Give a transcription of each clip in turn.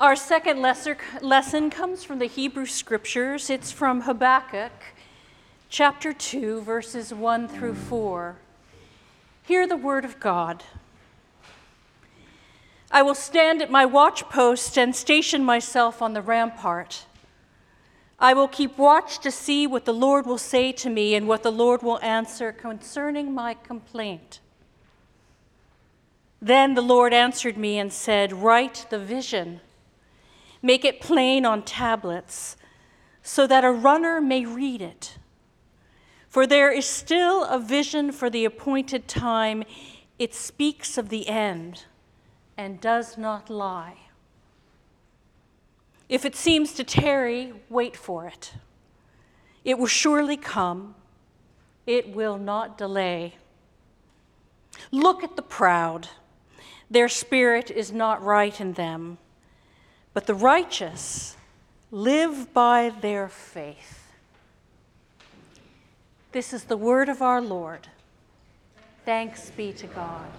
Our second lesser, lesson comes from the Hebrew Scriptures. It's from Habakkuk, chapter 2, verses 1 through 4. Hear the word of God. I will stand at my watchpost and station myself on the rampart. I will keep watch to see what the Lord will say to me and what the Lord will answer concerning my complaint. Then the Lord answered me and said, Write the vision Make it plain on tablets so that a runner may read it. For there is still a vision for the appointed time. It speaks of the end and does not lie. If it seems to tarry, wait for it. It will surely come, it will not delay. Look at the proud, their spirit is not right in them but the righteous live by their faith. This is the word of our Lord. Thanks be to God.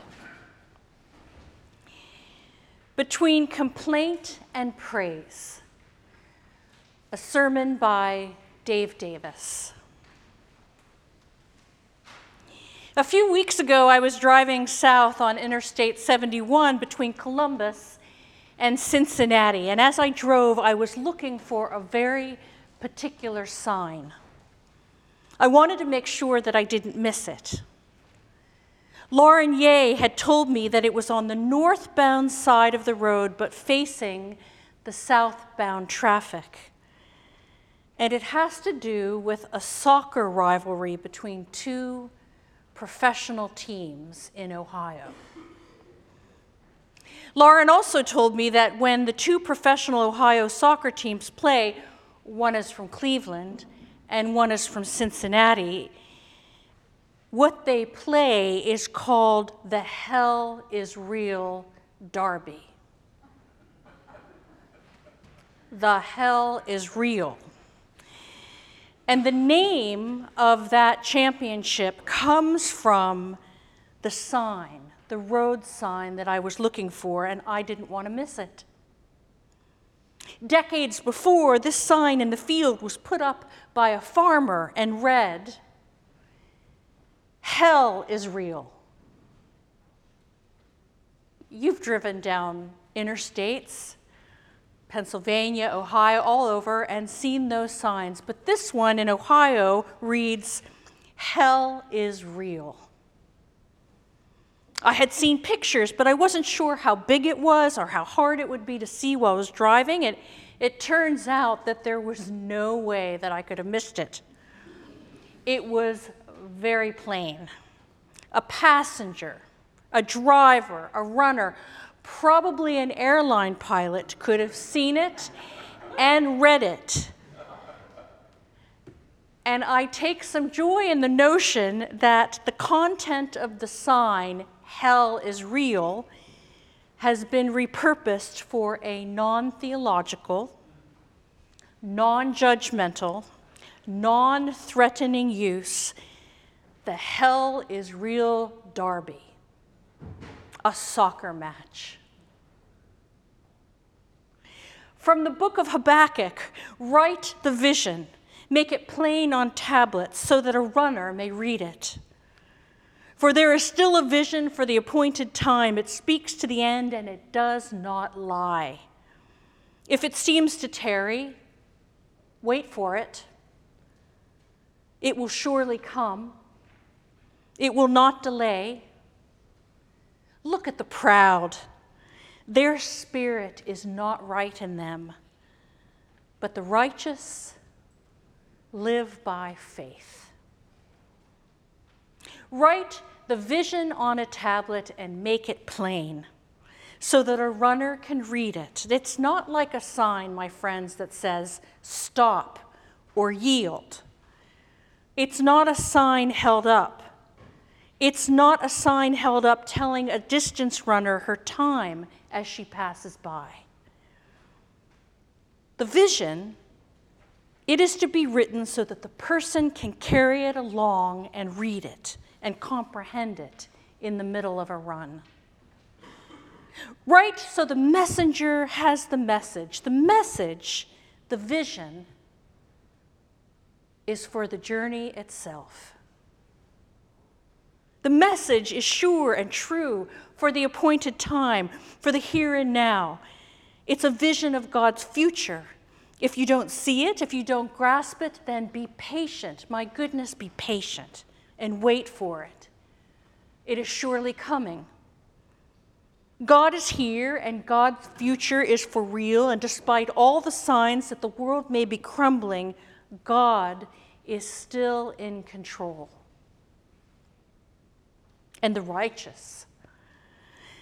Between complaint and praise, a sermon by Dave Davis. A few weeks ago, I was driving south on Interstate 71 between Columbus and Cincinnati. And as I drove, I was looking for a very particular sign. I wanted to make sure that I didn't miss it. Lauren Ye had told me that it was on the northbound side of the road, but facing the southbound traffic. And it has to do with a soccer rivalry between two professional teams in Ohio. Lauren also told me that when the two professional Ohio soccer teams play, one is from Cleveland and one is from Cincinnati, what they play is called the Hell is Real Derby. The Hell is Real. And the name of that championship comes from the sign the road sign that I was looking for, and I didn't want to miss it. Decades before, this sign in the field was put up by a farmer and read, Hell is real. You've driven down interstates, Pennsylvania, Ohio, all over, and seen those signs. But this one in Ohio reads, Hell is real. I had seen pictures, but I wasn't sure how big it was or how hard it would be to see while I was driving. And it turns out that there was no way that I could have missed it. It was very plain. A passenger, a driver, a runner, probably an airline pilot could have seen it and read it. And I take some joy in the notion that the content of the sign hell is real has been repurposed for a non theological, non judgmental, non threatening use. The hell is real derby, a soccer match. From the book of Habakkuk, write the vision, make it plain on tablets so that a runner may read it. For there is still a vision for the appointed time. It speaks to the end and it does not lie. If it seems to tarry, wait for it. It will surely come. It will not delay. Look at the proud. Their spirit is not right in them, but the righteous live by faith. Write the vision on a tablet and make it plain so that a runner can read it. It's not like a sign, my friends, that says stop or yield. It's not a sign held up. It's not a sign held up telling a distance runner her time as she passes by. The vision, it is to be written so that the person can carry it along and read it and comprehend it in the middle of a run. Right so the messenger has the message. The message, the vision, is for the journey itself. The message is sure and true for the appointed time, for the here and now. It's a vision of God's future. If you don't see it, if you don't grasp it, then be patient. My goodness, be patient and wait for it. It is surely coming. God is here and God's future is for real, and despite all the signs that the world may be crumbling, God is still in control. And the righteous.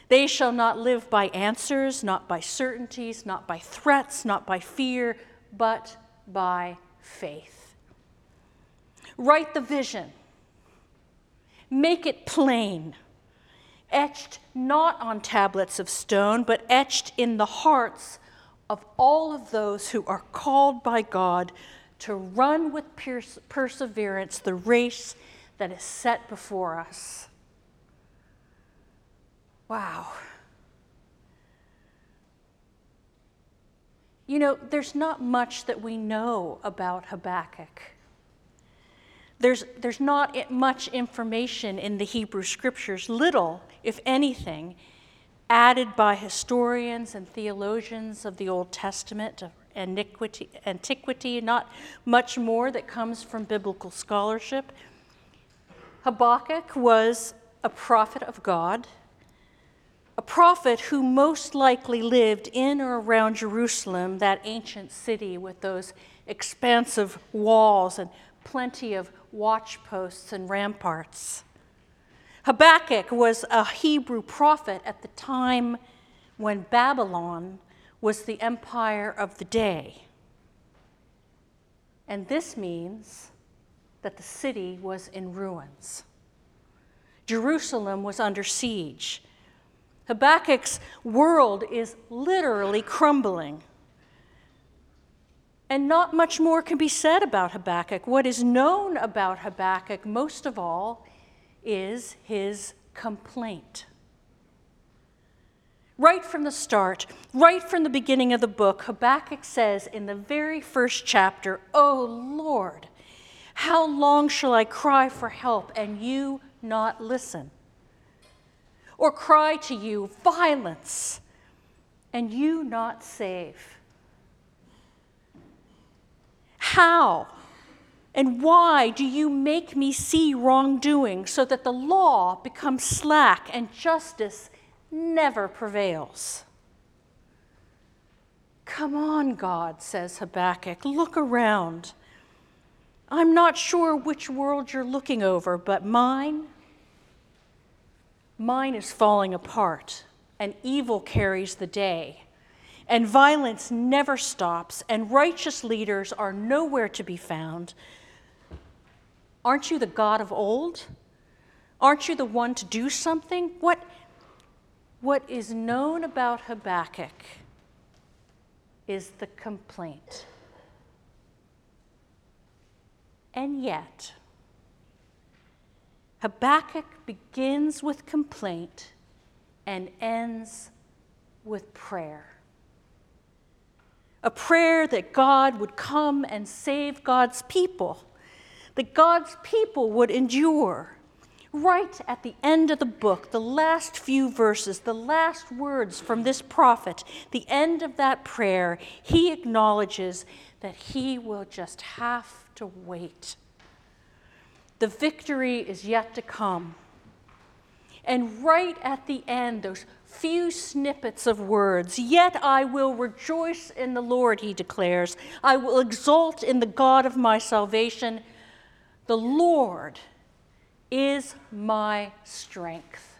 They shall not live by answers, not by certainties, not by threats, not by fear, but by faith. Write the vision, make it plain etched not on tablets of stone, but etched in the hearts of all of those who are called by God to run with perse- perseverance the race that is set before us. Wow. You know, there's not much that we know about Habakkuk. There's, there's not much information in the Hebrew scriptures, little, if anything, added by historians and theologians of the Old Testament, of antiquity, antiquity, not much more that comes from biblical scholarship. Habakkuk was a prophet of God, a prophet who most likely lived in or around Jerusalem, that ancient city with those expansive walls and plenty of watch posts and ramparts. Habakkuk was a Hebrew prophet at the time when Babylon was the empire of the day. And this means that the city was in ruins. Jerusalem was under siege. Habakkuk's world is literally crumbling. And not much more can be said about Habakkuk. What is known about Habakkuk, most of all, is his complaint. Right from the start, right from the beginning of the book, Habakkuk says in the very first chapter, Oh Lord, how long shall I cry for help and you not listen? Or cry to you, violence, and you not save? How and why do you make me see wrongdoing so that the law becomes slack and justice never prevails? Come on, God, says Habakkuk, look around. I'm not sure which world you're looking over, but mine, mine is falling apart, and evil carries the day and violence never stops, and righteous leaders are nowhere to be found. Aren't you the God of old? Aren't you the one to do something? What, what is known about Habakkuk is the complaint. And yet, Habakkuk begins with complaint and ends with prayer a prayer that God would come and save God's people, that God's people would endure. Right at the end of the book, the last few verses, the last words from this prophet, the end of that prayer, he acknowledges that he will just have to wait. The victory is yet to come. And right at the end, those few snippets of words. Yet I will rejoice in the Lord, he declares. I will exult in the God of my salvation. The Lord is my strength.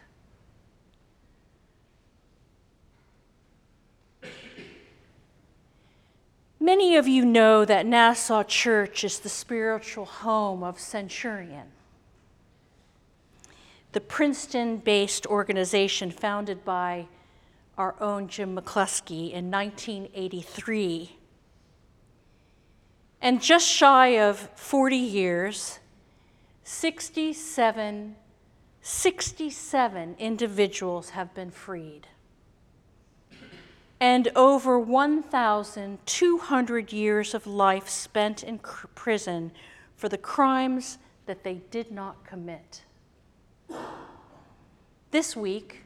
Many of you know that Nassau Church is the spiritual home of Centurion the Princeton based organization founded by our own Jim McCloskey in 1983. And just shy of 40 years, 67, 67 individuals have been freed. and over 1,200 years of life spent in prison for the crimes that they did not commit. This week,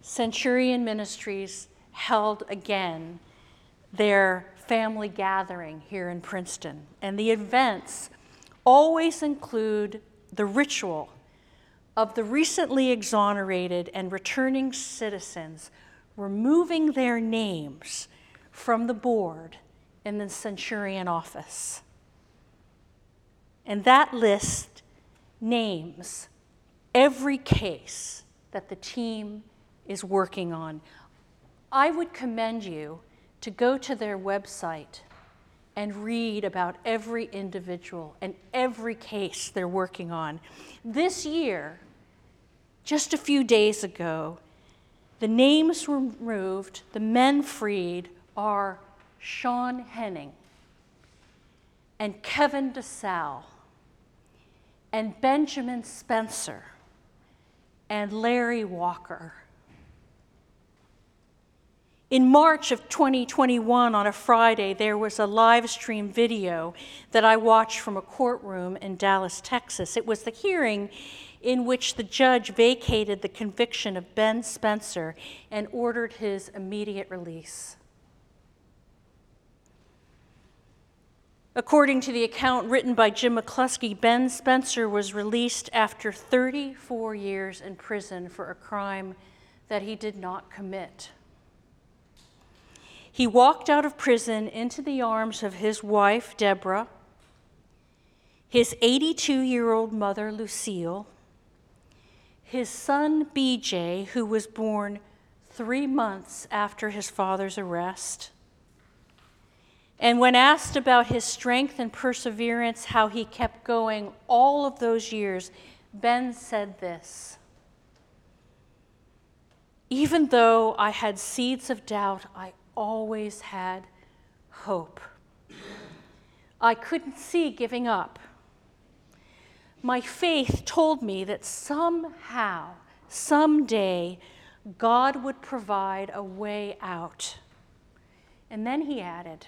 Centurion Ministries held again their family gathering here in Princeton, and the events always include the ritual of the recently exonerated and returning citizens removing their names from the board in the Centurion office. And that list names every case that the team is working on. I would commend you to go to their website and read about every individual and every case they're working on. This year, just a few days ago, the names removed, the men freed are Sean Henning and Kevin DeSalle and Benjamin Spencer and Larry Walker. In March of 2021, on a Friday, there was a live stream video that I watched from a courtroom in Dallas, Texas. It was the hearing in which the judge vacated the conviction of Ben Spencer and ordered his immediate release. According to the account written by Jim McCloskey, Ben Spencer was released after 34 years in prison for a crime that he did not commit. He walked out of prison into the arms of his wife, Deborah, his 82 year old mother, Lucille, his son, BJ, who was born three months after his father's arrest. And when asked about his strength and perseverance, how he kept going all of those years, Ben said this Even though I had seeds of doubt, I always had hope. I couldn't see giving up. My faith told me that somehow, someday, God would provide a way out. And then he added,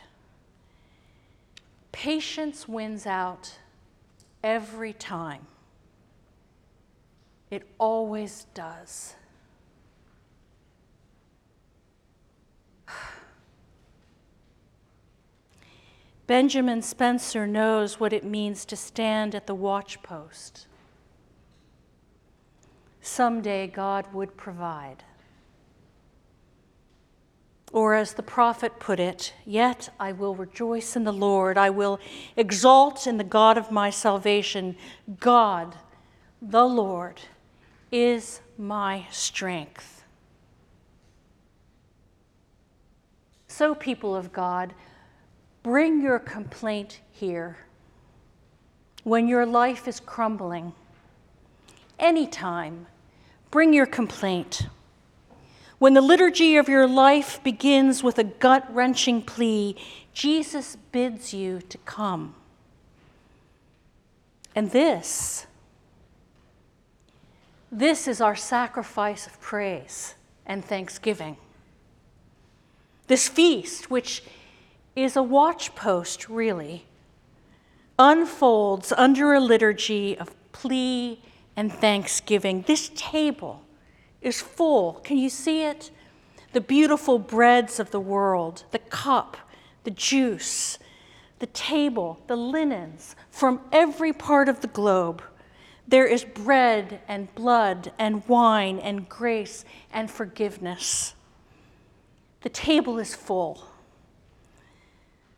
Patience wins out every time. It always does. Benjamin Spencer knows what it means to stand at the watchpost. Someday God would provide. Or, as the prophet put it, yet I will rejoice in the Lord. I will exalt in the God of my salvation. God, the Lord, is my strength. So, people of God, Bring your complaint here when your life is crumbling. Anytime, bring your complaint. When the liturgy of your life begins with a gut wrenching plea, Jesus bids you to come. And this, this is our sacrifice of praise and thanksgiving. This feast, which is a watchpost, really, unfolds under a liturgy of plea and thanksgiving. This table is full. Can you see it? The beautiful breads of the world, the cup, the juice, the table, the linens from every part of the globe. There is bread and blood and wine and grace and forgiveness. The table is full.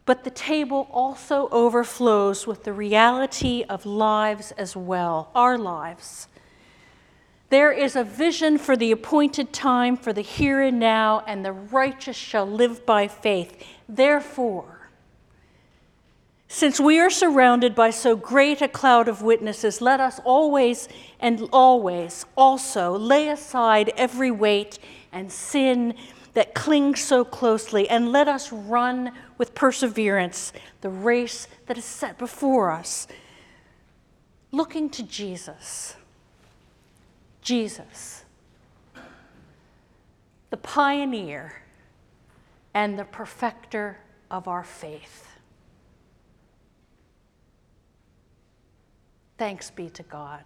But the table also overflows with the reality of lives as well, our lives. There is a vision for the appointed time, for the here and now, and the righteous shall live by faith. Therefore, since we are surrounded by so great a cloud of witnesses, let us always and always also lay aside every weight and sin that clings so closely, and let us run with perseverance the race that is set before us, looking to Jesus. Jesus, the pioneer, and the perfecter of our faith. Thanks be to God.